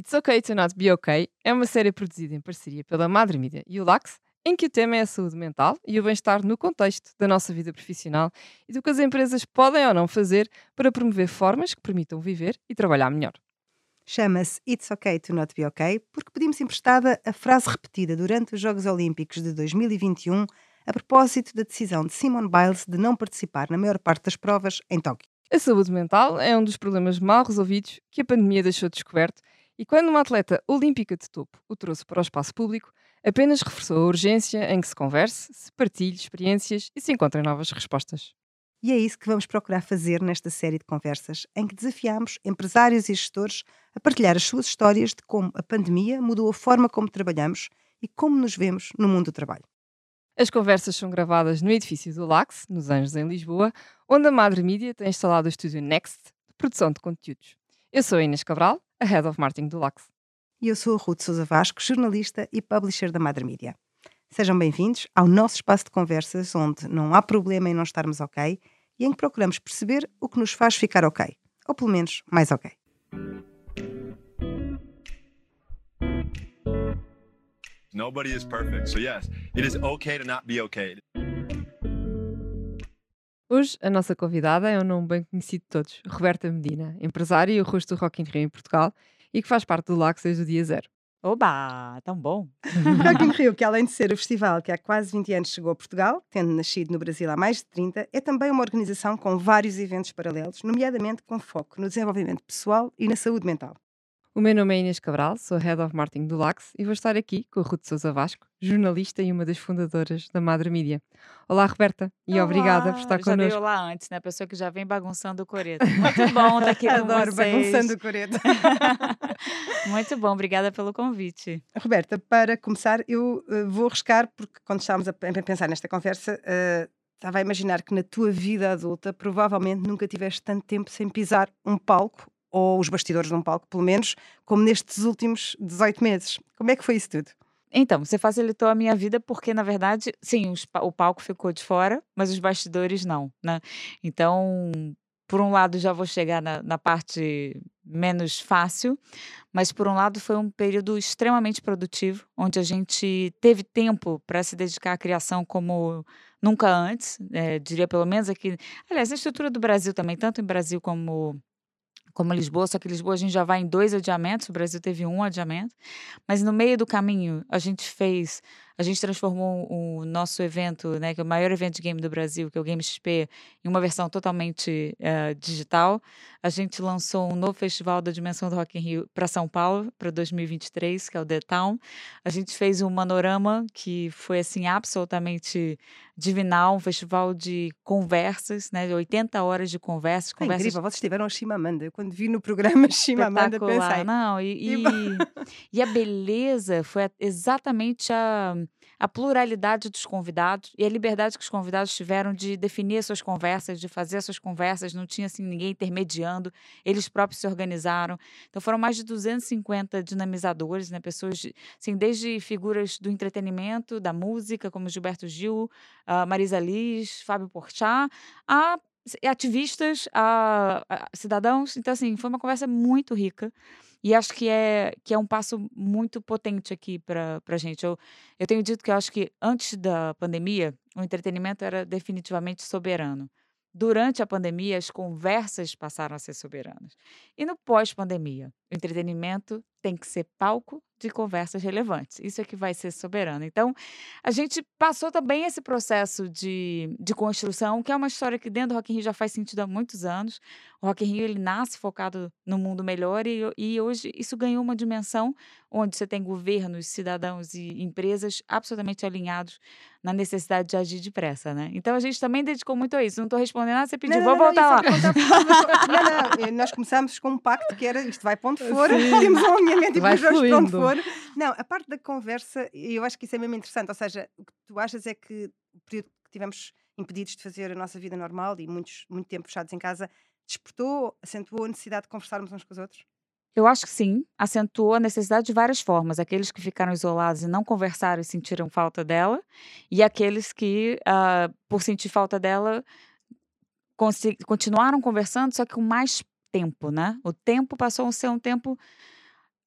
It's Okay to Not Be Okay é uma série produzida em parceria pela Madre Mídia e o Lax, em que o tema é a saúde mental e o bem-estar no contexto da nossa vida profissional e do que as empresas podem ou não fazer para promover formas que permitam viver e trabalhar melhor. Chama-se It's Okay to Not Be Okay porque pedimos emprestada a frase repetida durante os Jogos Olímpicos de 2021 a propósito da decisão de Simone Biles de não participar na maior parte das provas em Tóquio. A saúde mental é um dos problemas mal resolvidos que a pandemia deixou descoberto e quando uma atleta olímpica de topo o trouxe para o espaço público, apenas reforçou a urgência em que se converse, se partilhe experiências e se encontrem novas respostas. E é isso que vamos procurar fazer nesta série de conversas, em que desafiamos empresários e gestores a partilhar as suas histórias de como a pandemia mudou a forma como trabalhamos e como nos vemos no mundo do trabalho. As conversas são gravadas no edifício do Lax, nos Anjos, em Lisboa, onde a Madre Mídia tem instalado o estúdio Next de produção de conteúdos. Eu sou a Inês Cabral a Head of Marketing do Lux. E eu sou a Ruth Souza Vasco, jornalista e publisher da Madre Mídia. Sejam bem-vindos ao nosso espaço de conversas onde não há problema em não estarmos ok e em que procuramos perceber o que nos faz ficar ok, ou pelo menos mais ok. Nobody is perfect. So yes, it is okay to not be okay. Hoje, a nossa convidada é um nome bem conhecido de todos, Roberta Medina, empresária e o rosto do Rock in Rio em Portugal e que faz parte do LAX desde o dia zero. Oba, tão bom! Rock in Rio, que além de ser o festival que há quase 20 anos chegou a Portugal, tendo nascido no Brasil há mais de 30, é também uma organização com vários eventos paralelos, nomeadamente com foco no desenvolvimento pessoal e na saúde mental. O meu nome é Inês Cabral, sou Head of Marketing do Lax e vou estar aqui com a Ruth Souza Vasco, jornalista e uma das fundadoras da Madre Mídia. Olá, Roberta, e olá, obrigada por estar já connosco. Já olá antes, né? A pessoa que já vem bagunçando o coreto. Muito bom estar aqui com Adoro vocês. bagunçando o coreto. Muito bom, obrigada pelo convite. Roberta, para começar, eu uh, vou arriscar, porque quando estávamos a, a pensar nesta conversa, uh, estava a imaginar que na tua vida adulta provavelmente nunca tiveste tanto tempo sem pisar um palco ou os bastidores de um palco, pelo menos, como nestes últimos 18 meses. Como é que foi isso tudo? Então, você facilitou a minha vida porque, na verdade, sim, os, o palco ficou de fora, mas os bastidores não, né? Então, por um lado, já vou chegar na, na parte menos fácil, mas por um lado foi um período extremamente produtivo, onde a gente teve tempo para se dedicar à criação como nunca antes, é, diria pelo menos aqui. Aliás, a estrutura do Brasil também, tanto em Brasil como como Lisboa, só que Lisboa a gente já vai em dois adiamentos, o Brasil teve um adiamento, mas no meio do caminho a gente fez, a gente transformou o nosso evento, né, que é o maior evento de game do Brasil, que é o Game XP, em uma versão totalmente uh, digital. A gente lançou um novo festival da Dimensão do Rock in Rio para São Paulo, para 2023, que é o The Town. A gente fez um Manorama, que foi, assim, absolutamente divinal, um festival de conversas, né, de 80 horas de conversas. É conversas... incrível, vocês tiveram a Chimamanda. Eu, quando vi no programa Chimamanda, pensei... Não, e, e, e a beleza foi exatamente a a pluralidade dos convidados e a liberdade que os convidados tiveram de definir as suas conversas, de fazer as suas conversas, não tinha assim ninguém intermediando, eles próprios se organizaram. Então foram mais de 250 dinamizadores, né, pessoas de, assim, desde figuras do entretenimento, da música, como Gilberto Gil, uh, Marisa Liz, Fábio Porchat, a ativistas, a, a cidadãos. Então assim, foi uma conversa muito rica. E acho que é, que é um passo muito potente aqui para a gente. Eu, eu tenho dito que eu acho que antes da pandemia, o entretenimento era definitivamente soberano. Durante a pandemia, as conversas passaram a ser soberanas. E no pós-pandemia, o entretenimento tem que ser palco de conversas relevantes. Isso é que vai ser soberano. Então, a gente passou também esse processo de, de construção, que é uma história que dentro do Rock in Rio já faz sentido há muitos anos. O Rock in Rio ele nasce focado no mundo melhor e, e hoje isso ganhou uma dimensão onde você tem governos, cidadãos e empresas absolutamente alinhados na necessidade de agir depressa, né? Então a gente também dedicou muito a isso. Não estou respondendo nada, você pediu, não, vou não, voltar não, lá. não, não, nós começámos com um pacto que era isto vai para onde for, temos um alinhamento e depois vamos para onde for. Não, a parte da conversa, eu acho que isso é mesmo interessante. Ou seja, o que tu achas é que o período que tivemos impedidos de fazer a nossa vida normal e muitos, muito tempo fechados em casa, despertou, acentuou a necessidade de conversarmos uns com os outros? Eu acho que sim, acentuou a necessidade de várias formas. Aqueles que ficaram isolados e não conversaram e sentiram falta dela, e aqueles que, uh, por sentir falta dela, continuaram conversando, só que com mais tempo, né? O tempo passou a ser um tempo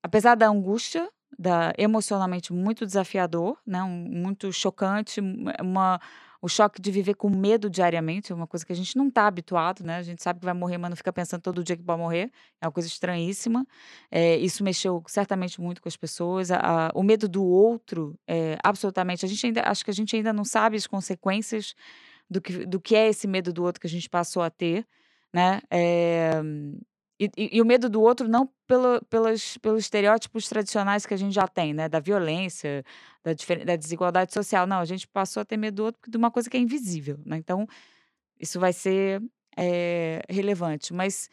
apesar da angústia, da emocionalmente muito desafiador, né? Um, muito chocante, uma o choque de viver com medo diariamente, é uma coisa que a gente não está habituado, né? A gente sabe que vai morrer, mas não fica pensando todo dia que vai morrer. É uma coisa estranhíssima. É, isso mexeu certamente muito com as pessoas. A, a, o medo do outro, é, absolutamente. A gente ainda, acho que a gente ainda não sabe as consequências do que, do que é esse medo do outro que a gente passou a ter, né? É, e, e, o medo do outro não pelo, pelos, pelos estereótipos tradicionais que a gente já tem, né? Da violência, da, da desigualdade social. Não, a gente passou a ter medo do outro de uma coisa que é invisível, né? Então, isso vai ser é, relevante. Mas,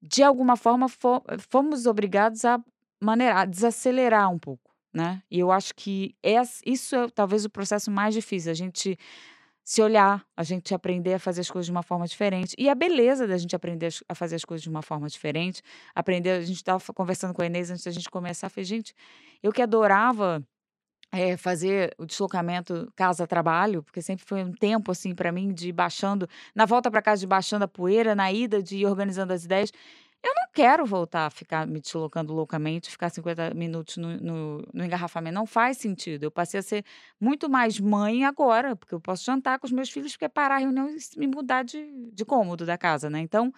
de alguma forma, fomos obrigados a maneirar, desacelerar um pouco, né? E eu acho que isso é talvez o processo mais difícil. A gente se olhar, a gente aprender a fazer as coisas de uma forma diferente. E a beleza da gente aprender a fazer as coisas de uma forma diferente. Aprender, a gente estava conversando com a Inês antes da gente começar, falei, gente, eu que adorava é, fazer o deslocamento casa-trabalho, porque sempre foi um tempo assim para mim de baixando, na volta para casa de baixando a poeira, na ida de ir organizando as ideias. Eu não quero voltar a ficar me deslocando loucamente, ficar 50 minutos no, no, no engarrafamento. Não faz sentido. Eu passei a ser muito mais mãe agora, porque eu posso jantar com os meus filhos, porque parar a reunião e me mudar de, de cômodo da casa, né? Então,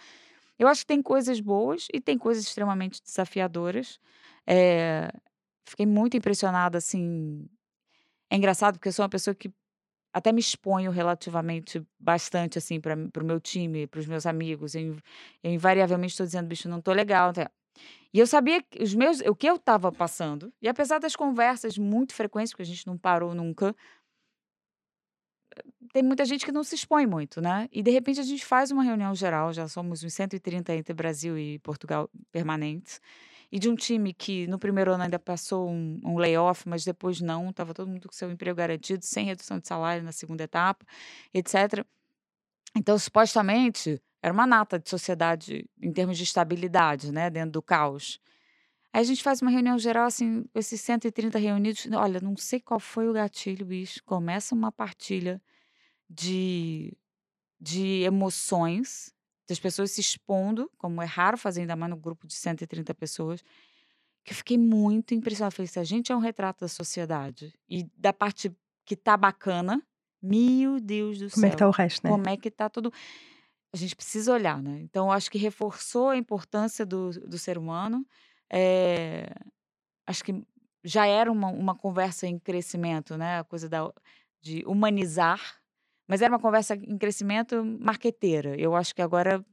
eu acho que tem coisas boas e tem coisas extremamente desafiadoras. É, fiquei muito impressionada, assim. É engraçado, porque eu sou uma pessoa que até me exponho relativamente bastante, assim, para o meu time, para os meus amigos. Eu, eu invariavelmente estou dizendo, bicho, não tô legal. E eu sabia que os meus, o que eu estava passando, e apesar das conversas muito frequentes, porque a gente não parou nunca, tem muita gente que não se expõe muito, né? E de repente a gente faz uma reunião geral, já somos uns 130 entre Brasil e Portugal permanentes e de um time que no primeiro ano ainda passou um, um layoff, mas depois não, estava todo mundo com seu emprego garantido, sem redução de salário na segunda etapa, etc. Então, supostamente, era uma nata de sociedade em termos de estabilidade, né, dentro do caos. Aí a gente faz uma reunião geral, assim, esses 130 reunidos. Olha, não sei qual foi o gatilho, bicho. Começa uma partilha de, de emoções das pessoas se expondo, como é raro fazer, ainda mais no grupo de 130 pessoas, que eu fiquei muito impressionada. Falei, se a gente é um retrato da sociedade e da parte que tá bacana, meu Deus do céu. Como é que tá o resto, né? Como é que tá tudo. A gente precisa olhar, né? Então, acho que reforçou a importância do, do ser humano. É... Acho que já era uma, uma conversa em crescimento, né? A coisa da, de humanizar mas era uma conversa em crescimento marqueteira. Eu acho que agora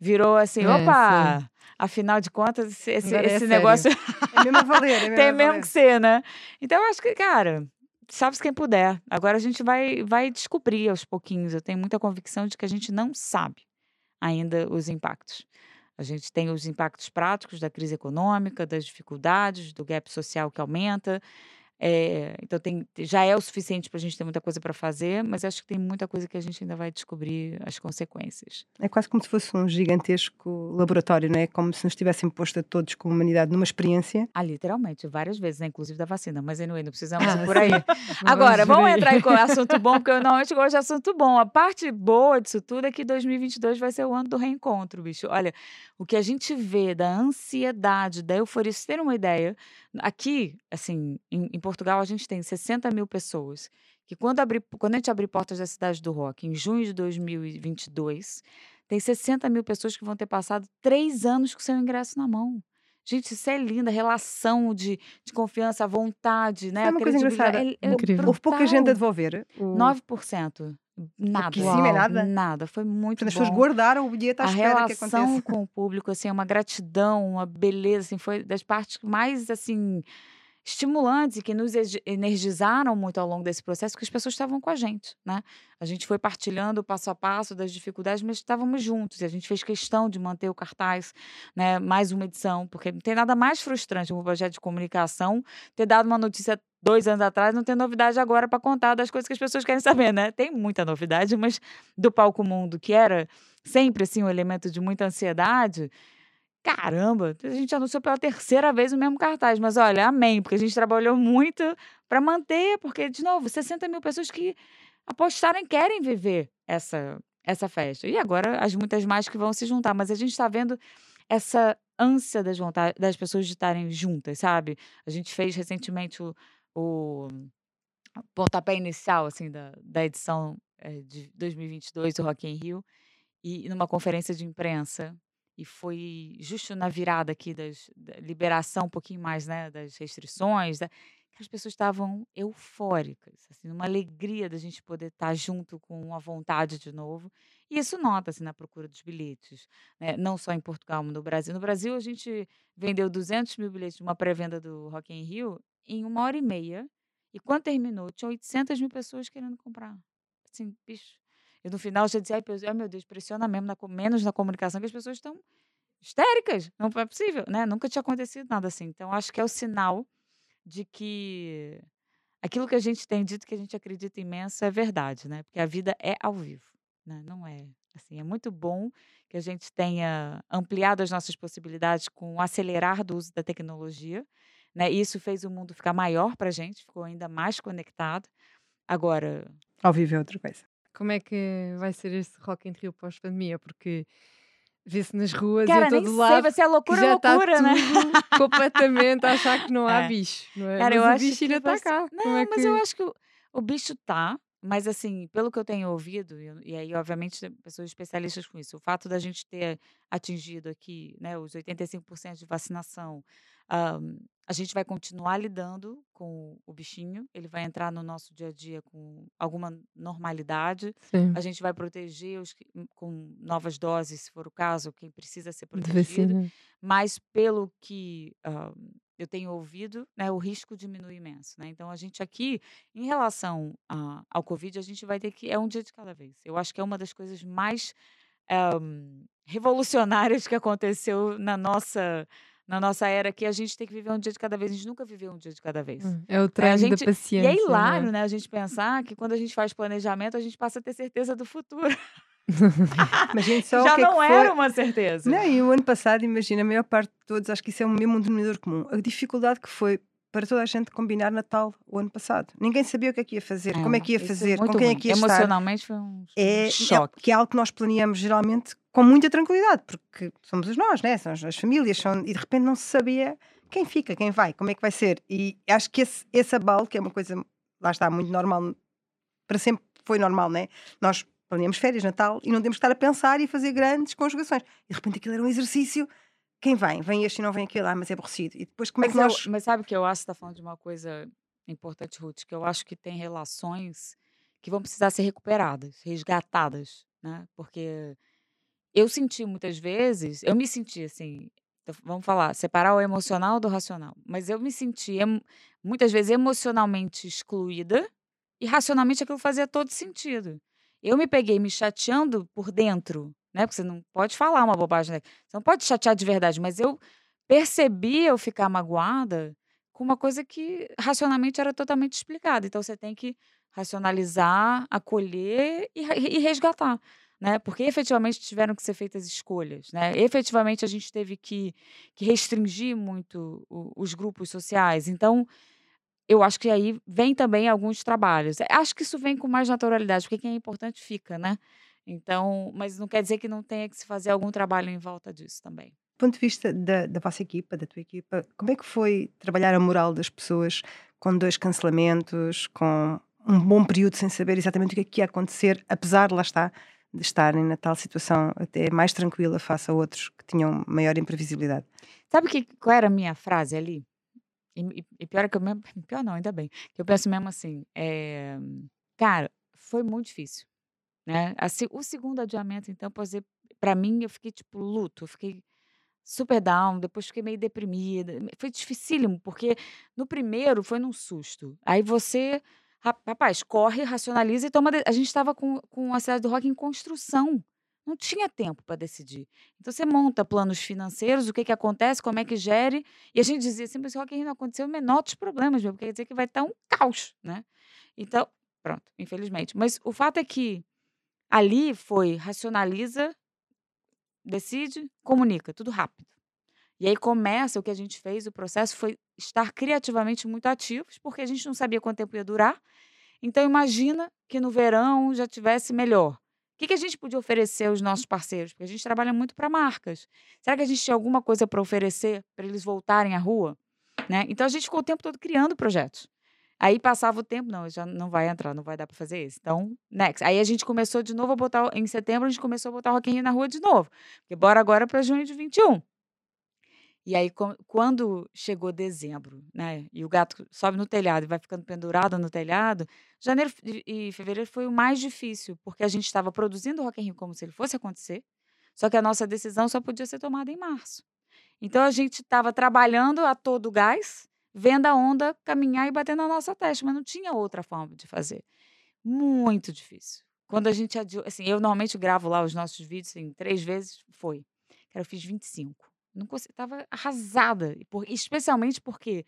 virou assim, é, opa! Sim. Afinal de contas, esse, é esse negócio é mesmo valer, é mesmo tem mesmo que ser, né? Então, eu acho que, cara, sabe-se quem puder. Agora a gente vai, vai descobrir aos pouquinhos. Eu tenho muita convicção de que a gente não sabe ainda os impactos. A gente tem os impactos práticos da crise econômica, das dificuldades, do gap social que aumenta. É, então tem, já é o suficiente para a gente ter muita coisa para fazer, mas acho que tem muita coisa que a gente ainda vai descobrir as consequências. É quase como se fosse um gigantesco laboratório, não é? Como se nos tivessem posto a todos como humanidade numa experiência. Ah, literalmente, várias vezes, né? inclusive da vacina, mas anyway, não precisamos ah, ir por aí. Agora, vamos entrar em assunto bom, porque eu normalmente gosto de assunto bom. A parte boa disso tudo é que 2022 vai ser o ano do reencontro, bicho. Olha, o que a gente vê da ansiedade, da euforia, se ter uma ideia, aqui, assim, em, em Portugal, a gente tem 60 mil pessoas que quando, abri, quando a gente abrir portas da Cidade do Rock, em junho de 2022, tem 60 mil pessoas que vão ter passado três anos com seu ingresso na mão. Gente, isso é linda, relação de, de confiança, vontade, né? É uma coisa engraçada. É, é Incrível. Houve pouca gente a devolver. O... 9%. Nada. Uau, é nada? Nada. Foi muito As pessoas guardaram o bilhete à a espera que relação com o público, assim, uma gratidão, uma beleza, assim, foi das partes mais, assim, estimulantes e que nos energizaram muito ao longo desse processo, porque as pessoas estavam com a gente, né? A gente foi partilhando passo a passo das dificuldades, mas estávamos juntos e a gente fez questão de manter o cartaz, né? Mais uma edição, porque não tem nada mais frustrante um projeto de comunicação ter dado uma notícia dois anos atrás, não tem novidade agora para contar das coisas que as pessoas querem saber, né? Tem muita novidade, mas do palco mundo, que era sempre assim um elemento de muita ansiedade, caramba, a gente anunciou pela terceira vez o mesmo cartaz. Mas olha, amém, porque a gente trabalhou muito para manter, porque, de novo, 60 mil pessoas que apostaram e querem viver essa, essa festa. E agora as muitas mais que vão se juntar. Mas a gente está vendo essa ânsia das, vontade, das pessoas de estarem juntas, sabe? A gente fez recentemente o, o pontapé inicial assim da, da edição é, de 2022 do Rock in Rio e numa conferência de imprensa e foi justo na virada aqui das da liberação um pouquinho mais né das restrições da, que as pessoas estavam eufóricas assim uma alegria da gente poder estar junto com a vontade de novo e isso nota-se na procura dos bilhetes né? não só em Portugal mas no Brasil no Brasil a gente vendeu 200 mil bilhetes de uma pré-venda do Rock in Rio em uma hora e meia e quando terminou, tinha 800 mil pessoas querendo comprar. Assim, bicho. E no final já dizia, ai, meu Deus, pressiona mesmo, na, menos na comunicação, que as pessoas estão histéricas. Não é possível, né? Nunca tinha acontecido nada assim. Então, acho que é o sinal de que aquilo que a gente tem dito que a gente acredita imenso é verdade, né? Porque a vida é ao vivo, né? Não é assim. É muito bom que a gente tenha ampliado as nossas possibilidades com o acelerar do uso da tecnologia né? Isso fez o mundo ficar maior para a gente, ficou ainda mais conectado. Agora. Ao vivo é outra coisa. Como é que vai ser este Rock in Rio pós-pandemia? Porque vê-se nas ruas Cara, e a todo lado. Sei, ser a loucura, já loucura, está né? completamente a achar que não há é. bicho. Não é? Cara, mas eu o acho bicho ainda está cá. Não, é mas que... eu acho que o, o bicho tá. Mas, assim, pelo que eu tenho ouvido, e, e aí, obviamente, pessoas especialistas com isso, o fato da gente ter atingido aqui né, os 85% de vacinação, um, a gente vai continuar lidando com o bichinho, ele vai entrar no nosso dia a dia com alguma normalidade. Sim. A gente vai proteger os, hum, com novas doses, se for o caso, quem precisa ser protegido. Mas, pelo que um, eu tenho ouvido, né, o risco diminui imenso. Né? Então, a gente aqui, em relação a, ao Covid, a gente vai ter que. É um dia de cada vez. Eu acho que é uma das coisas mais um, revolucionárias que aconteceu na nossa na nossa era que a gente tem que viver um dia de cada vez. A gente nunca viveu um dia de cada vez. Hum, É o É, a treino da gente, e paciência. é não hilário, é? né? A gente pensar que quando a gente faz planejamento, a gente passa a ter certeza do futuro. Imagina só Já o que é não que era uma certeza. Não, e o ano passado, imagina, a maior parte de todos, acho que isso é o mesmo denominador comum. A dificuldade que foi para toda a gente combinar Natal o ano passado. Ninguém sabia o que é que ia fazer, como é que ia isso fazer, muito com quem é que ia estar. Emocionalmente foi um, É, é- choque. que é algo que nós planeamos geralmente com muita tranquilidade, porque somos os nós, né? São as, as famílias, são, e de repente não se sabia quem fica, quem vai, como é que vai ser. E acho que esse, esse abalo, que é uma coisa, lá está, muito normal, para sempre foi normal, né? Nós planeamos férias, Natal, e não temos que estar a pensar e fazer grandes conjugações. E de repente aquilo era um exercício. Quem vem? Vem este e não vem aquele, ah, mas é aborrecido. E depois como é Mas, que eu- nós. mas sabe que eu acho que você está falando de uma coisa importante, Ruth, que eu acho que tem relações que vão precisar ser recuperadas, resgatadas, né? Porque eu senti muitas vezes, eu me senti assim, então, vamos falar, separar o emocional do racional, mas eu me senti muitas vezes emocionalmente excluída e racionalmente aquilo fazia todo sentido. Eu me peguei me chateando por dentro, né? Porque você não pode falar uma bobagem, né? Você não pode chatear de verdade, mas eu percebi eu ficar magoada com uma coisa que racionalmente era totalmente explicada. Então você tem que racionalizar, acolher e, e resgatar. Né? Porque efetivamente tiveram que ser feitas escolhas. Né? Efetivamente a gente teve que, que restringir muito o- os grupos sociais. Então, eu acho que aí vem também alguns trabalhos. Acho que isso vem com mais naturalidade, porque quem é importante fica, né? Então, mas não quer dizer que não tenha que se fazer algum trabalho em volta disso também. Do ponto de vista da, da vossa equipa, da tua equipa, como é que foi trabalhar a moral das pessoas com dois cancelamentos, com um bom período sem saber exatamente o que é que ia acontecer, apesar, lá está, de estarem na tal situação até mais tranquila face a outros que tinham maior imprevisibilidade? Sabe que, qual era a minha frase ali? E, e- e pior é que eu mesmo, pior não, ainda bem. Que eu penso mesmo assim, é, cara, foi muito difícil, né? O segundo adiamento, então, para mim, eu fiquei tipo luto, eu fiquei super down, depois fiquei meio deprimida. Foi dificílimo, porque no primeiro foi num susto. Aí você, ra- rapaz, corre, racionaliza e toma. A gente estava com, com a cidade do rock em construção. Não tinha tempo para decidir. Então você monta planos financeiros, o que, que acontece, como é que gere. E a gente dizia assim, mas Rock in não aconteceu o menor dos problemas, meu, porque quer dizer que vai estar um caos, né? Então, pronto, infelizmente. Mas o fato é que ali foi racionaliza, decide, comunica, tudo rápido. E aí começa o que a gente fez, o processo foi estar criativamente muito ativos, porque a gente não sabia quanto tempo ia durar. Então imagina que no verão já tivesse melhor. que, que a gente podia oferecer aos nossos parceiros? Porque a gente trabalha muito para marcas. Será que a gente tinha alguma coisa para oferecer para eles voltarem à rua? Né? Então a gente ficou o tempo todo criando projetos. Aí passava o tempo, não, já não vai entrar, não vai dar para fazer isso. Então, next. Aí a gente começou de novo a botar, em setembro, a gente começou a botar o Rock in Rio na rua de novo. Porque bora agora para junho de 21. E aí, quando chegou dezembro, né? E o gato sobe no telhado e vai ficando pendurado no telhado, janeiro e fevereiro foi o mais difícil, porque a gente estava produzindo o Rock in Rio como se ele fosse acontecer, só que a nossa decisão só podia ser tomada em março. Então a gente estava trabalhando a todo gás, vendo a onda caminhar e bater na nossa testa, mas não tinha outra forma de fazer. Muito difícil. Quando a gente assim, eu normalmente gravo lá os nossos vídeos em assim, três vezes, foi. Eu fiz 25 não consegui, estava arrasada, especialmente porque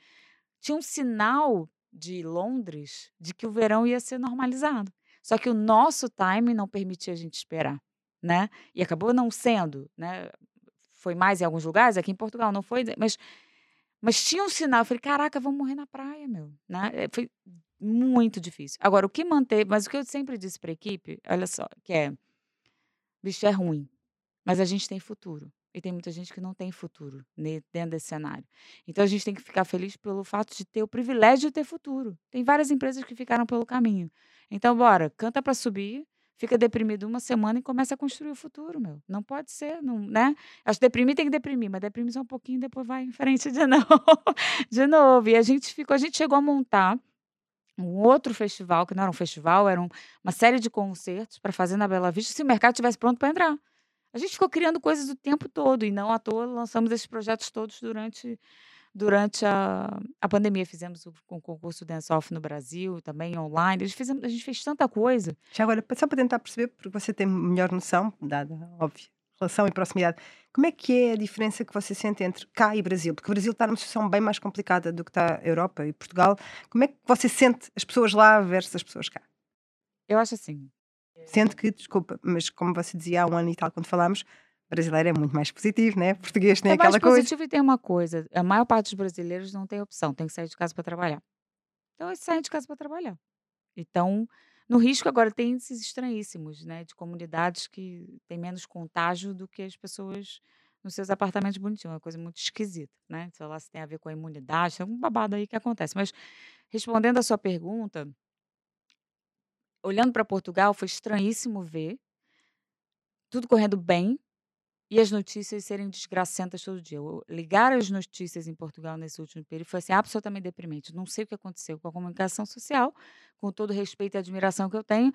tinha um sinal de Londres de que o verão ia ser normalizado. Só que o nosso time não permitia a gente esperar, né? E acabou não sendo, né? Foi mais em alguns lugares, aqui em Portugal não foi, mas mas tinha um sinal, eu falei, caraca, vamos morrer na praia, meu, né? Eh, foi muito difícil. Agora, o que manteve, mas o que eu sempre disse para a equipe, olha só, que é, bicho, é ruim, mas a gente tem futuro. E tem muita gente que não tem futuro dentro desse cenário. Então a gente tem que ficar feliz pelo fato de ter o privilégio de ter futuro. Tem várias empresas que ficaram pelo caminho. Então, bora, canta para subir, fica deprimido uma semana e começa a construir o futuro, meu. Não pode ser, não, né? Acho que deprimir tem que deprimir, mas deprimir só um pouquinho e depois vai em frente de novo. de novo. E a gente ficou, a gente chegou a montar um outro festival, que não era um festival, era um, uma série de concertos para fazer na Bela Vista, se o mercado estivesse pronto para entrar. A gente ficou criando coisas o tempo todo e não à toa lançamos esses projetos todos durante durante a, a pandemia. Fizemos o, o concurso Dance Off no Brasil, também online. A gente, fez, a gente fez tanta coisa. Já agora, só para tentar perceber, porque você tem melhor noção, dada, óbvio, relação e proximidade, como é que é a diferença que você sente entre cá e Brasil? Porque o Brasil está numa situação bem mais complicada do que está a Europa e Portugal. Como é que você sente as pessoas lá versus as pessoas cá? Eu acho assim, Sendo que, desculpa, mas como você dizia há um ano e tal, quando falámos, brasileiro é muito mais positivo, né? Português tem é aquela coisa. mais positivo e tem uma coisa: a maior parte dos brasileiros não tem opção, tem que sair de casa para trabalhar. Então, eles saem de casa para trabalhar. Então, no risco, agora tem índices estranhíssimos, né? De comunidades que têm menos contágio do que as pessoas nos seus apartamentos bonitinhos. É uma coisa muito esquisita, né? Sei lá se tem a ver com a imunidade, tem algum babado aí que acontece. Mas, respondendo a sua pergunta, olhando para Portugal, foi estranhíssimo ver tudo correndo bem e as notícias serem desgracentas todo dia. ligar as notícias em Portugal nesse último período foi assim, absolutamente deprimente. Não sei o que aconteceu com a comunicação social, com todo o respeito e admiração que eu tenho.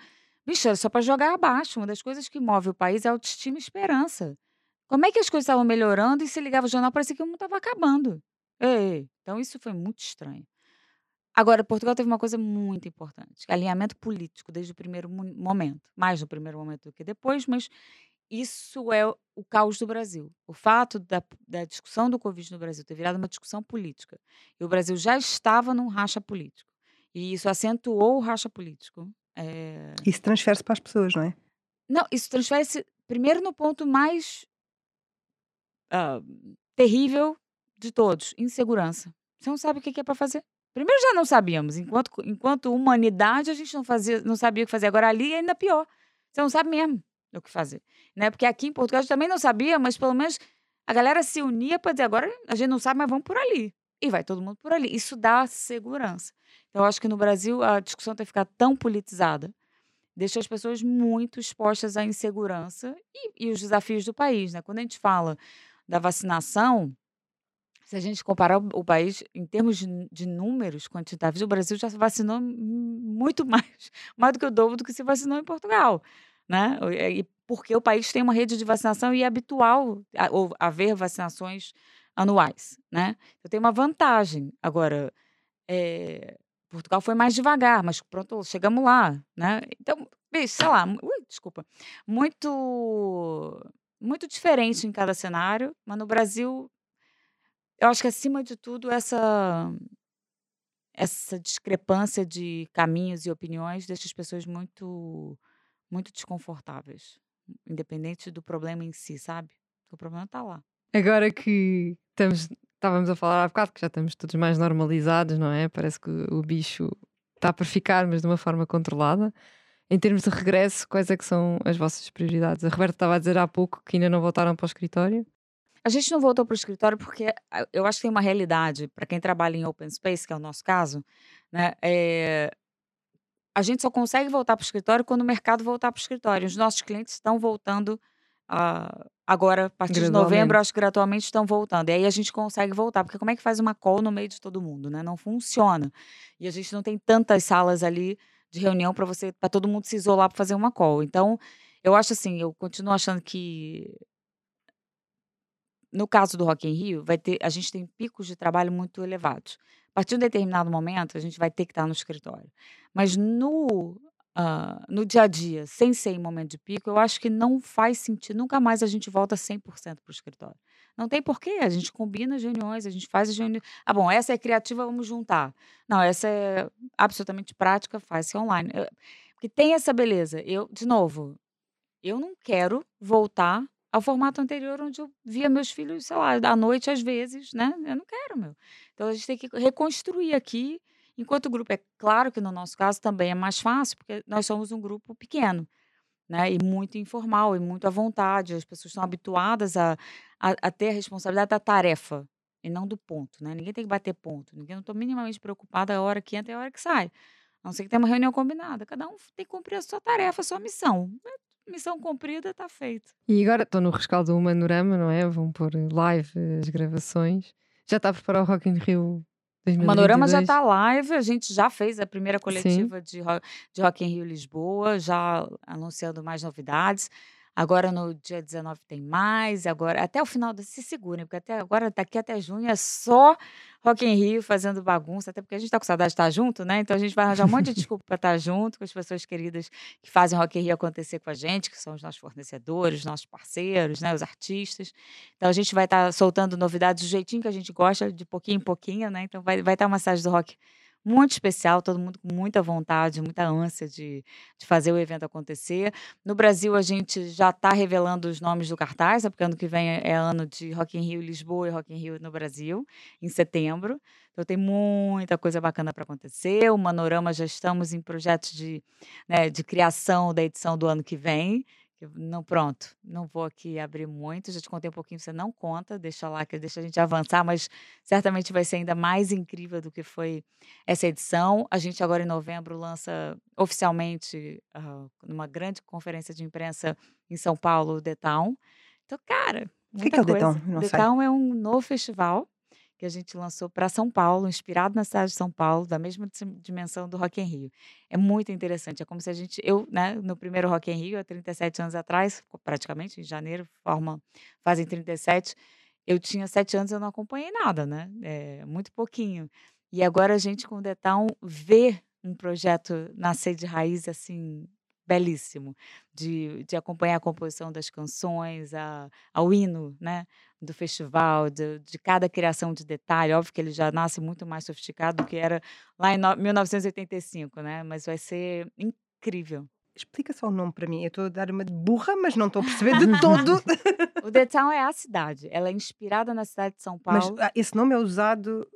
Bicho, era só para jogar abaixo. Uma das coisas que move o país é autoestima e esperança. Como é que as coisas estavam melhorando e se ligava o jornal, parecia que o mundo estava acabando. Ei, então isso foi muito estranho. Agora, Portugal teve uma coisa muito importante, alinhamento político desde o primeiro momento, mais no primeiro momento do que depois, mas isso é o caos do Brasil. O fato da, da discussão do Covid no Brasil ter virado uma discussão política, e o Brasil já estava num racha político, e isso acentuou o racha político. É... Isso transfere-se para as pessoas, não é? Não, isso transfere-se primeiro no ponto mais uh, terrível de todos, insegurança. Você não sabe o que é para fazer. Primeiro já não sabíamos, enquanto, enquanto humanidade a gente não fazia, não sabia o que fazer. Agora ali é ainda pior. Você não sabe mesmo o que fazer, né? Porque aqui em Portugal a gente também não sabia, mas pelo menos a galera se unia para dizer agora a gente não sabe, mas vamos por ali. E vai todo mundo por ali. Isso dá segurança. Então eu acho que no Brasil a discussão tem ficar tão politizada deixa as pessoas muito expostas à insegurança e, e os desafios do país, né? Quando a gente fala da vacinação, se a gente comparar o, país em termos de, de números quantitativos, o Brasil já vacinou muito mais, mais do que o dobro do que se vacinou em Portugal, né? E porque o país tem uma rede de vacinação e é habitual haver vacinações anuais, né? Então tem uma vantagem. Agora, é, Portugal foi mais devagar, mas pronto, chegamos lá, né? Então, sei lá, ui, desculpa, muito muito diferente em cada cenário, mas no Brasil eu acho que acima de tudo essa essa discrepância de caminhos e opiniões deixa as pessoas muito muito desconfortáveis, independente do problema em si, sabe? O problema está lá. Agora que estamos, estávamos a falar há bocado que já estamos todos mais normalizados, não é? Parece que o bicho está para ficar, mas de uma forma controlada. Em termos de regresso, quais é que são as vossas prioridades? A Roberta estava a dizer há pouco que ainda não voltaram para o escritório. A gente não voltou para o escritório porque eu acho que tem uma realidade, para quem trabalha em open space, que é o nosso caso, né? É, a gente só consegue voltar para o escritório quando o mercado voltar para o escritório. Os nossos clientes estão voltando uh, agora, a partir de novembro, acho que gradualmente estão voltando. E aí a gente consegue voltar, porque como é que faz uma call no meio de todo mundo, né? Não funciona. E a gente não tem tantas salas ali de reunião para você, para todo mundo se isolar para fazer uma call. Então, eu acho assim, eu continuo achando que no caso do Rock in Rio, vai ter, a gente tem picos de trabalho muito elevados. Partir de um determinado momento, a gente vai ter que estar no escritório. Mas no, uh, no dia a dia, sem ser em momento de pico, eu acho que não faz sentido. Nunca mais a gente volta 100% para o escritório. Não tem porquê. A gente combina as reuniões, a gente faz as reuniões. Ah, bom, essa é criativa, vamos juntar. Não, essa é absolutamente prática, faz-se online. Porque tem essa beleza. Eu, de novo, eu não quero voltar ao formato anterior, onde eu via meus filhos, sei lá, à noite às vezes, né? Eu não quero, meu. Então a gente tem que reconstruir aqui. Enquanto grupo é claro que no nosso caso também é mais fácil, porque nós somos um grupo pequeno, né? E muito informal, e muito à vontade. As pessoas estão habituadas a, a, a ter a responsabilidade da tarefa e não do ponto, né? Ninguém tem que bater ponto. Ninguém não estou minimamente preocupada a hora que entra e a hora que sai. A não ser que tenha uma reunião combinada. Cada um tem que cumprir a sua tarefa, a sua missão. Missão cumprida, está feito. E agora estou no rescaldo do Manorama, não é? Vão pôr live as gravações. Já está a preparar o Rock in Rio 2022? O Manorama já está live, a gente já fez a primeira coletiva de, de Rock in Rio Lisboa, já anunciando mais novidades. Agora no dia 19 tem mais, agora até o final, se segurem, porque até agora, daqui até junho, é só Rock in Rio fazendo bagunça, até porque a gente está com saudade de estar junto, né? Então a gente vai arranjar um monte de desculpa para estar junto com as pessoas queridas que fazem Rock in Rio acontecer com a gente, que são os nossos fornecedores, nossos parceiros, né? Os artistas. Então a gente vai estar soltando novidades do jeitinho que a gente gosta, de pouquinho em pouquinho, né? Então vai, vai estar uma mensagem do rock muito especial, todo mundo com muita vontade, muita ânsia de, de fazer o evento acontecer. No Brasil, a gente já está revelando os nomes do cartaz, né, porque ano que vem é ano de Rock in Rio Lisboa e Rock in Rio no Brasil, em setembro. Então tem muita coisa bacana para acontecer. O Manorama já estamos em projetos de, né, de criação da edição do ano que vem. Não, pronto, não vou aqui abrir muito, já te contei um pouquinho, você não conta, deixa lá que deixa a gente avançar, mas certamente vai ser ainda mais incrível do que foi essa edição. A gente agora em novembro lança oficialmente, uh, numa grande conferência de imprensa em São Paulo, o The Town. Então, cara, o que, que é o The Town? The Town é um novo festival que a gente lançou para São Paulo, inspirado na cidade de São Paulo, da mesma dimensão do Rock in Rio. É muito interessante, é como se a gente, eu, né, no primeiro Rock in Rio, há 37 anos atrás, praticamente, em janeiro, forma, fazem 37, eu tinha sete anos eu não acompanhei nada, né? É, muito pouquinho. E agora a gente, com o Detal, vê um projeto nascer de raiz, assim, belíssimo, de, de acompanhar a composição das canções, a, ao hino, né? do festival, de, de, cada criação de detalhe. Óbvio que ele já nasce muito mais sofisticado do que era lá em no, 1985, né? Mas vai ser incrível. Explica só o nome para mim. Eu estou a dar uma de burra, mas não estou a perceber de todo. o The Town é a cidade. Ela é inspirada na cidade de São Paulo. Mas ah, esse nome é usado.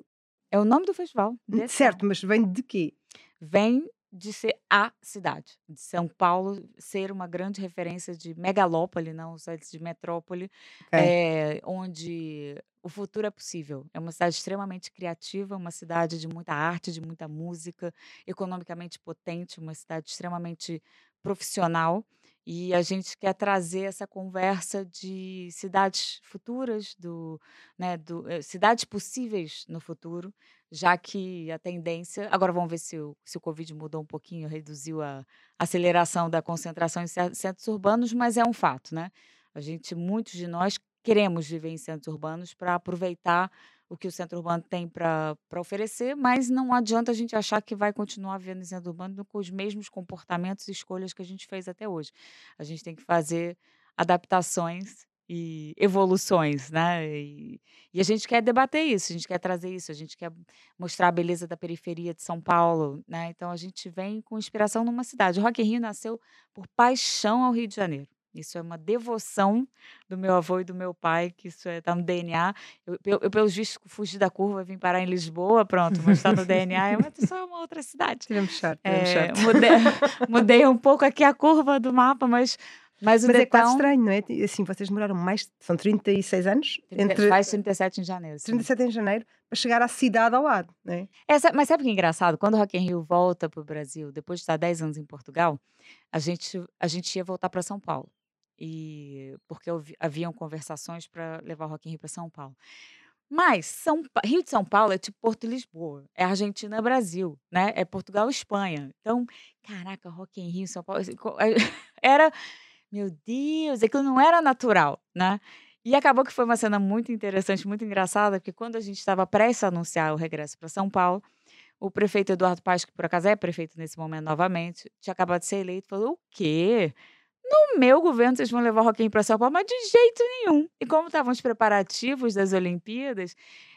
É o nome do festival. certo, mas vem de quê? Vem de ser a cidade, de São Paulo ser uma grande referência de megalópole, não só de metrópole, é, onde o futuro é possível. É uma cidade extremamente criativa, uma cidade de muita arte, de muita música, economicamente potente, uma cidade extremamente profissional. E a gente quer trazer essa conversa de cidades futuras, do, né, do, eh, cidades possíveis no futuro, já que a tendência. Agora vamos ver se o, se o Covid mudou um pouquinho, reduziu a aceleração da concentração em centros urbanos, mas é um fato, né? A gente, muitos de nós, queremos viver em centros urbanos para aproveitar o que o centro urbano tem para oferecer, mas não adianta a gente achar que vai continuar vivendo em centro urbano com os mesmos comportamentos e escolhas que a gente fez até hoje. A gente tem que fazer adaptações e evoluções, né? E, e, a gente quer debater isso, a gente quer trazer isso, a gente quer mostrar a beleza da periferia de São Paulo, né? Então a gente vem com inspiração numa cidade. O Rock in Rio nasceu por paixão ao Rio de Janeiro. Isso é uma devoção do meu avô e do meu pai, que isso está é, no DNA. Eu, eu, eu, pelos vistos, fugi da curva, vim parar em Lisboa, pronto, mas está no DNA, é só uma outra cidade. Sorte, tivemos é, Mudei, mudei um pouco aqui a curva do mapa, mas mas, Mas é quase estranho, não é? Assim, vocês demoraram mais, são 36 anos? 30, entre, faz 37 em janeiro. Sim. 37 em janeiro, para chegar à cidade ao lado, não é? é mas sabe o que é engraçado? Quando o Rock in Rio volta para o Brasil, depois de estar 10 anos em Portugal, a gente, a gente ia voltar para São Paulo. E, porque haviam conversações para levar o Rock in Rio para São Paulo. Mas São, Rio de São Paulo é tipo Porto e Lisboa, é Argentina Brasil, né? É Portugal Espanha. Então, caraca, Rock in Rio, São Paulo, assim, era meu Deus, aquilo não era natural, né? E acabou que foi uma cena muito interessante, muito engraçada, porque quando a gente estava prestes a anunciar o regresso para São Paulo, o prefeito Eduardo Paes, que por acaso é prefeito nesse momento novamente, tinha acabado de ser eleito, falou: o quê? No meu governo vocês vão levar o Roquinho para São Paulo, mas de jeito nenhum. E como estavam os preparativos das Olimpíadas,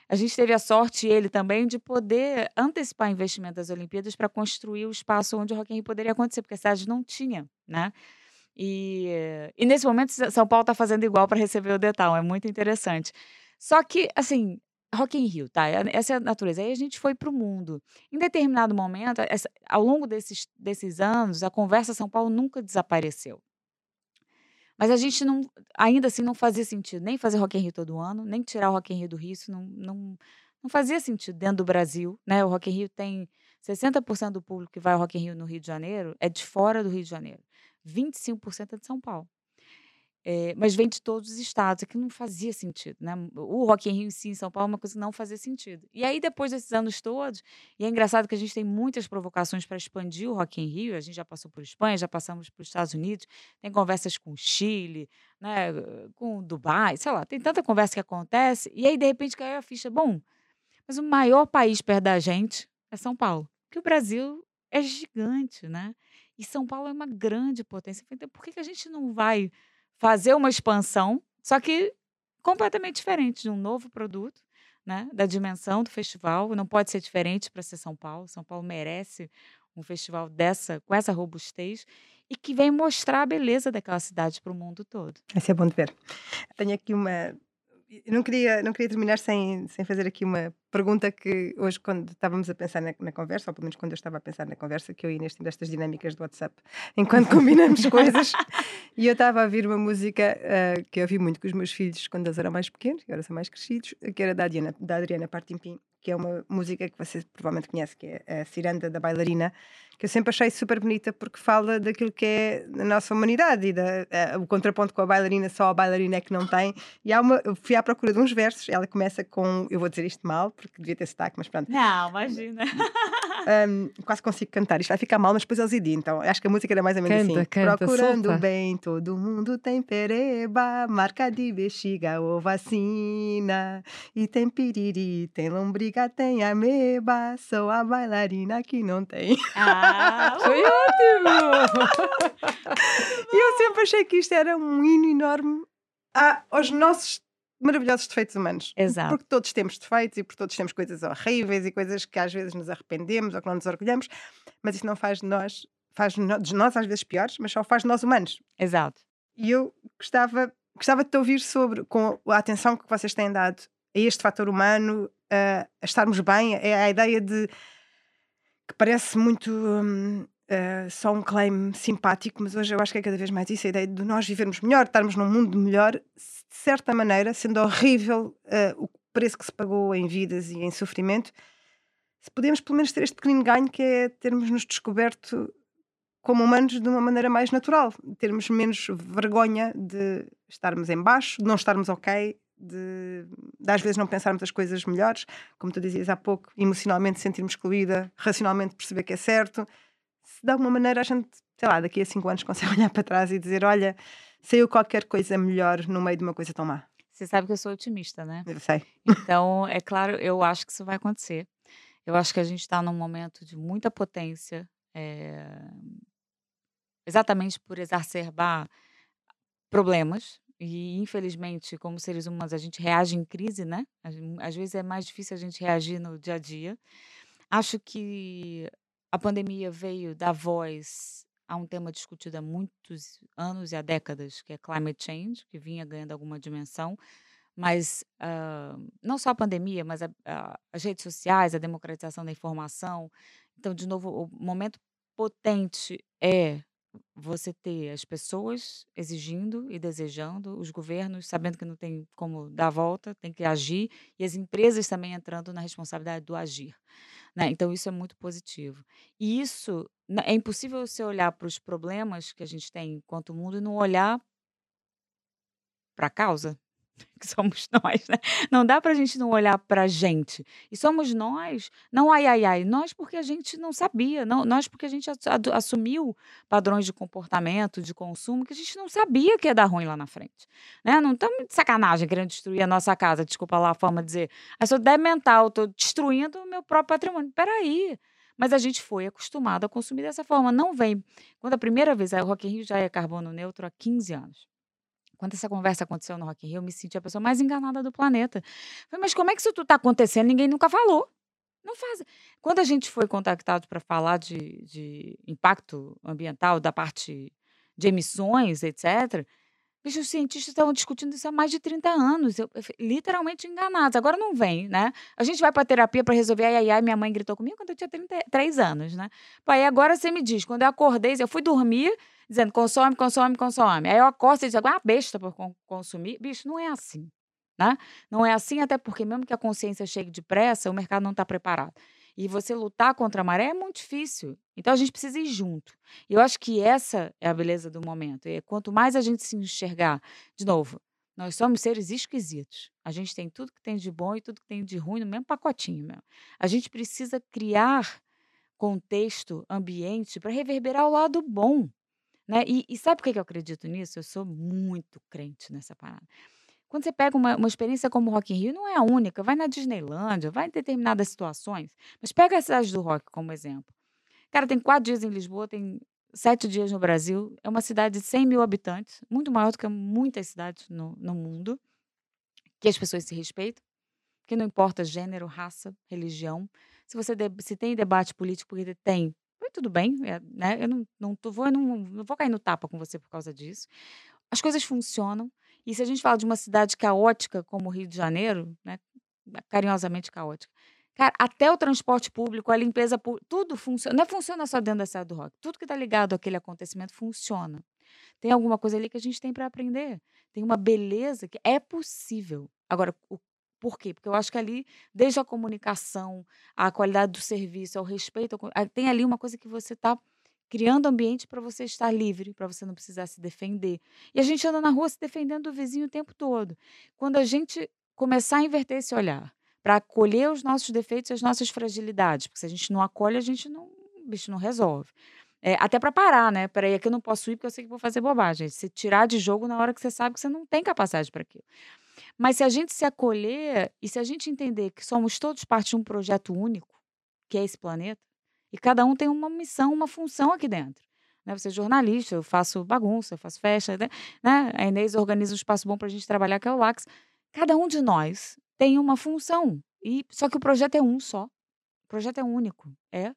a gente teve a sorte, ele também, de poder antecipar investimento das Olimpíadas para construir o espaço onde o Roquinho poderia acontecer, porque a cidade não tinha, né? E, e nesse momento, São Paulo está fazendo igual para receber o Detal, é muito interessante. Só que, assim, Rock in Rio, tá? Essa é a natureza. Aí a gente foi para o mundo. Em determinado momento, essa, ao longo desses, desses anos, a conversa São Paulo nunca desapareceu. Mas a gente não, ainda assim, não fazia sentido nem fazer Rock in Rio todo ano, nem tirar o Rock in Rio do Rio, isso não, não, não fazia sentido dentro do Brasil, né? O Rock in Rio tem 60% do público que vai ao Rock in Rio no Rio de Janeiro é de fora do Rio de Janeiro. 25% é de São Paulo. É, mas vem de todos os estados, que não fazia sentido, né? O Rock in Rio em si, em São Paulo, é uma coisa que não fazia sentido. E aí, depois desses anos todos, e é engraçado que a gente tem muitas provocações para expandir o Rock in Rio, a gente já passou por Espanha, já passamos para os Estados Unidos, tem conversas com o Chile, né, com Dubai, sei lá, tem tanta conversa que acontece, e aí, de repente, caiu a ficha, bom, mas o maior país perto da gente é São Paulo, porque o Brasil é gigante, né? E São Paulo é uma grande potência. Então, por que, a gente não vai fazer uma expansão, só que completamente diferente, de um novo produto, né? Da dimensão do festival. Não pode ser diferente para ser São Paulo. São Paulo merece um festival dessa, com essa robustez e que vem mostrar a beleza daquela cidade para o mundo todo. Isso é bom de ver. Tenho aqui uma não queria, não queria terminar sem, sem fazer aqui uma pergunta que hoje, quando estávamos a pensar na, na, conversa, ou pelo menos quando eu estava a pensar na conversa, que eu ia neste destas dinâmicas do WhatsApp, enquanto combinamos coisas, e eu estava a ouvir uma música uh, que eu ouvi muito com os meus filhos quando eles eram mais pequenos, agora são mais crescidos, que era da Adriana, da Adriana Partimpim, que é uma música que você provavelmente conhece, que é a Ciranda da Bailarina, que eu sempre achei super bonita porque fala daquilo que é a nossa humanidade e da, o contraponto com a bailarina, só a bailarina é que não tem. E há uma, eu fui à procura de uns versos, ela começa com, eu vou dizer isto mal, porque devia ter sotaque, mas pronto. Não, imagina. Um, quase consigo cantar, isto vai ficar mal, mas depois eles editam. Acho que a música era mais ou menos canta, assim. Canta, Procurando solta. bem, todo mundo tem pereba, marca de bexiga ou vacina. E tem piriri, tem lombriga, tem ameba. Sou a bailarina que não tem. Ah, Foi ótimo! E eu sempre achei que isto era um hino enorme a- aos nossos maravilhosos defeitos humanos. Exato. Porque todos temos defeitos e porque todos temos coisas horríveis e coisas que às vezes nos arrependemos ou que não nos orgulhamos, mas isso não faz de nós, faz de nós às vezes piores, mas só faz de nós humanos. Exato. E eu gostava, gostava de te ouvir sobre, com a atenção que vocês têm dado a este fator humano, a, a estarmos bem, é a ideia de que parece muito hum, eh, só um claim simpático, mas hoje eu acho que é cada vez mais isso, a ideia de nós vivermos melhor, estarmos num mundo melhor, de certa maneira, sendo horrível eh, o preço que se pagou em vidas e em sofrimento, se podemos pelo menos ter este pequenino ganho que é termos nos descoberto como humanos de uma maneira mais natural, termos menos vergonha de estarmos em baixo, de não estarmos ok, de, de às vezes não pensarmos as coisas melhores, como tu dizias há pouco, emocionalmente sentirmos excluída, racionalmente perceber que é certo. Se de alguma maneira a gente, sei lá, daqui a cinco anos consegue olhar para trás e dizer: Olha, saiu qualquer coisa melhor no meio de uma coisa tão má. Você sabe que eu sou otimista, né? Eu sei. Então, é claro, eu acho que isso vai acontecer. Eu acho que a gente está num momento de muita potência, é, exatamente por exacerbar problemas. E, infelizmente, como seres humanos, a gente reage em crise, né? Às vezes é mais difícil a gente reagir no dia a dia. Acho que a pandemia veio dar voz há um tema discutido há muitos anos e há décadas, que é climate change, que vinha ganhando alguma dimensão, mas uh, não só a pandemia, mas a, a, as redes sociais, a democratização da informação. Então, de novo, o momento potente é você ter as pessoas exigindo e desejando, os governos sabendo que não tem como dar a volta, tem que agir, e as empresas também entrando na responsabilidade do agir. Né? Então, isso é muito positivo. E isso é impossível você olhar para os problemas que a gente tem enquanto mundo e não olhar para a causa. que somos nós, né? Não dá para a gente não olhar para a gente. E somos nós, não ai, ai, ai, nós porque a gente não sabia, não, nós porque a gente assumiu padrões de comportamento, de consumo, que a gente não sabia que ia dar ruim lá na frente. Né? Não estamos de sacanagem querendo destruir a nossa casa, desculpa lá a forma de dizer, eu sou demental, estou destruindo o meu próprio patrimônio. Peraí. Mas a gente foi acostumado a consumir dessa forma. Não vem. Quando a primeira vez, o Rock in Rio já é carbono neutro há 15 anos. Quando essa conversa aconteceu no Rock in Rio, eu me senti a pessoa mais enganada do planeta. Falei, mas como é que isso tudo está acontecendo? Ninguém nunca falou. Não faz. Quando a gente foi contactado para falar de, de impacto ambiental, da parte de emissões, etc., Bicho, os cientistas estavam discutindo isso há mais de 30 anos, eu, eu, literalmente enganados. Agora não vem, né? A gente vai para terapia para resolver, ai, ai, ai, minha mãe gritou comigo quando eu tinha 33 anos, né? Pai, agora você me diz, quando eu acordei, eu fui dormir dizendo consome, consome, consome. Aí eu acordo e digo, ah, besta por consumir. Bicho, não é assim, né? Não é assim, até porque mesmo que a consciência chegue depressa, o mercado não está preparado. E você lutar contra a maré é muito difícil. Então a gente precisa ir junto. E eu acho que essa é a beleza do momento. E quanto mais a gente se enxergar, de novo, nós somos seres esquisitos. A gente tem tudo que tem de bom e tudo que tem de ruim no mesmo pacotinho. A gente precisa criar contexto, ambiente para reverberar o lado bom. Né? E, e sabe por que eu acredito nisso? Eu sou muito crente nessa parada. Quando você pega uma, uma experiência como o Rock in Rio, não é a única. Vai na Disneylândia, vai em determinadas situações. Mas pega a cidade do rock como exemplo. Cara, tem quatro dias em Lisboa, tem sete dias no Brasil. É uma cidade de 100 mil habitantes, muito maior do que muitas cidades no, no mundo, que as pessoas se respeitam, que não importa gênero, raça, religião. Se você de, se tem debate político, porque tem, tudo bem, é, né? Eu não, não, tô, vou, não, não vou cair no tapa com você por causa disso. As coisas funcionam. E se a gente fala de uma cidade caótica como o Rio de Janeiro, né, carinhosamente caótica, cara, até o transporte público, a limpeza pública, tudo funciona. Não é funciona só dentro da cidade do rock. Tudo que está ligado àquele acontecimento funciona. Tem alguma coisa ali que a gente tem para aprender. Tem uma beleza que é possível. Agora, o por quê? Porque eu acho que ali, desde a comunicação, a qualidade do serviço, ao respeito, tem ali uma coisa que você está criando ambiente para você estar livre, para você não precisar se defender. E a gente anda na rua se defendendo do vizinho o tempo todo. Quando a gente começar a inverter esse olhar, para acolher os nossos defeitos e as nossas fragilidades, porque se a gente não acolhe, a gente não, o bicho não resolve. É, até para parar, né? Peraí, aqui eu não posso ir porque eu sei que vou fazer bobagem. Se tirar de jogo na hora que você sabe que você não tem capacidade para aquilo. Mas se a gente se acolher e se a gente entender que somos todos parte de um projeto único, que é esse planeta, e cada um tem uma missão, uma função aqui dentro. Né? Você é jornalista, eu faço bagunça, eu faço festa, né? né? A Inês organiza um espaço bom para a gente trabalhar, que é o Lax. Cada um de nós tem uma função. E só que o projeto é um só. O projeto é único. É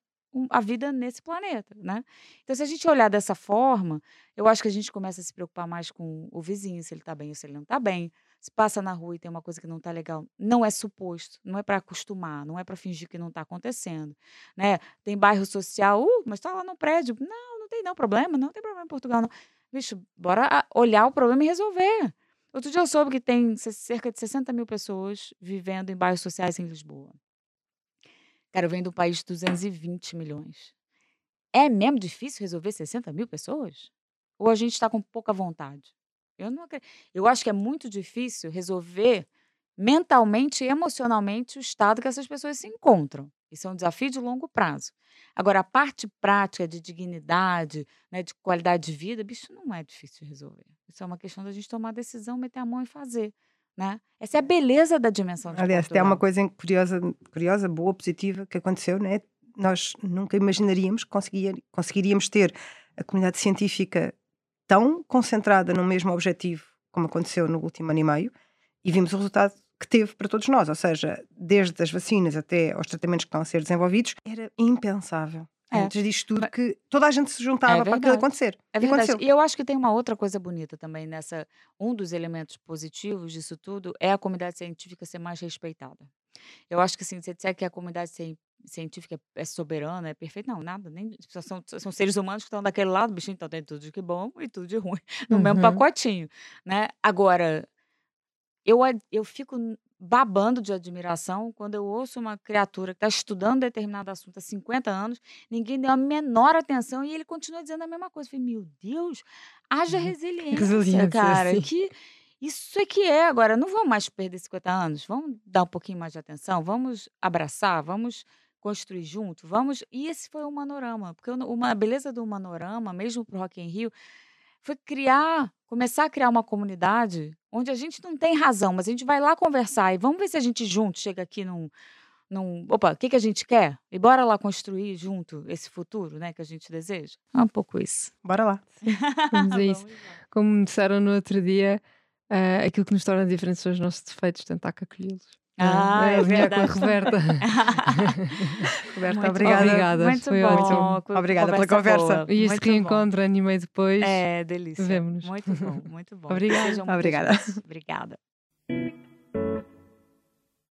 a vida nesse planeta, né? Então, se a gente olhar dessa forma, eu acho que a gente começa a se preocupar mais com o vizinho, se ele está bem ou se ele não está bem. Se passa na rua e tem uma coisa que não está legal, não é suposto, não é para acostumar, não é para fingir que não está acontecendo, né? Tem bairro social, uh, mas está lá no prédio. Não, não tem não problema, não tem problema em Portugal, não. Bicho, bora olhar o problema e resolver. Outro dia eu soube que tem cerca de 60 mil pessoas vivendo em bairros sociais em Lisboa. Cara, eu venho país de 220 milhões. É mesmo difícil resolver 60 mil pessoas? Ou a gente está com pouca vontade? Eu não acredito. Eu acho que é muito difícil resolver mentalmente e emocionalmente o estado que essas pessoas se encontram. Isso é um desafio de longo prazo. Agora, a parte prática de dignidade, né, de qualidade de vida, bicho, não é difícil de resolver. Isso é uma questão da gente tomar decisão, meter a mão e fazer. Né? Essa é a beleza da dimensão de Aliás, tem uma coisa curiosa, curiosa, boa, positiva que aconteceu, né? Nós nunca imaginaríamos que conseguiríamos ter a comunidade científica tão concentrada no mesmo objetivo como aconteceu no último ano e meio e vimos o resultado que teve para todos nós, ou seja, desde as vacinas até aos tratamentos que estão a ser desenvolvidos, era impensável. É. antes disto tudo, que toda a gente se juntava é para aquilo acontecer. É verdade. E, e eu acho que tem uma outra coisa bonita também nessa. Um dos elementos positivos disso tudo é a comunidade científica ser mais respeitada. Eu acho que assim, você disser que a comunidade científica é soberana, é perfeita, não, nada, nem são, são seres humanos que estão daquele lado, bichinho, então tem tudo de bom e tudo de ruim, no uhum. mesmo pacotinho, né? Agora, eu, eu fico babando de admiração quando eu ouço uma criatura que está estudando determinado assunto há 50 anos, ninguém deu a menor atenção e ele continua dizendo a mesma coisa. Eu falei, meu Deus, haja uhum. resiliência, resiliência cara. Sim. Que isso é que é agora. Não vamos mais perder 50 anos. Vamos dar um pouquinho mais de atenção. Vamos abraçar. Vamos construir junto. Vamos. E esse foi o Manorama, porque uma a beleza do Manorama, mesmo para o Rock in Rio, foi criar, começar a criar uma comunidade onde a gente não tem razão, mas a gente vai lá conversar e vamos ver se a gente junto chega aqui num, num opa, o que, que a gente quer? E bora lá construir junto esse futuro, né, que a gente deseja. É um pouco isso. Bora lá. Vamos a isso. Como disseram no outro dia, uh, aquilo que nos torna diferentes são os nossos defeitos, tentar acolhê-los. Ah, é, é verdade. Com a Roberta. Roberta, muito obrigada. Obrigada. Muito Foi bom. ótimo. Obrigada pela conversa. E este reencontro ano meio depois. É, delícia. Vemo-nos. Muito bom, muito bom. Obrigada. Obrigada. Obrigada.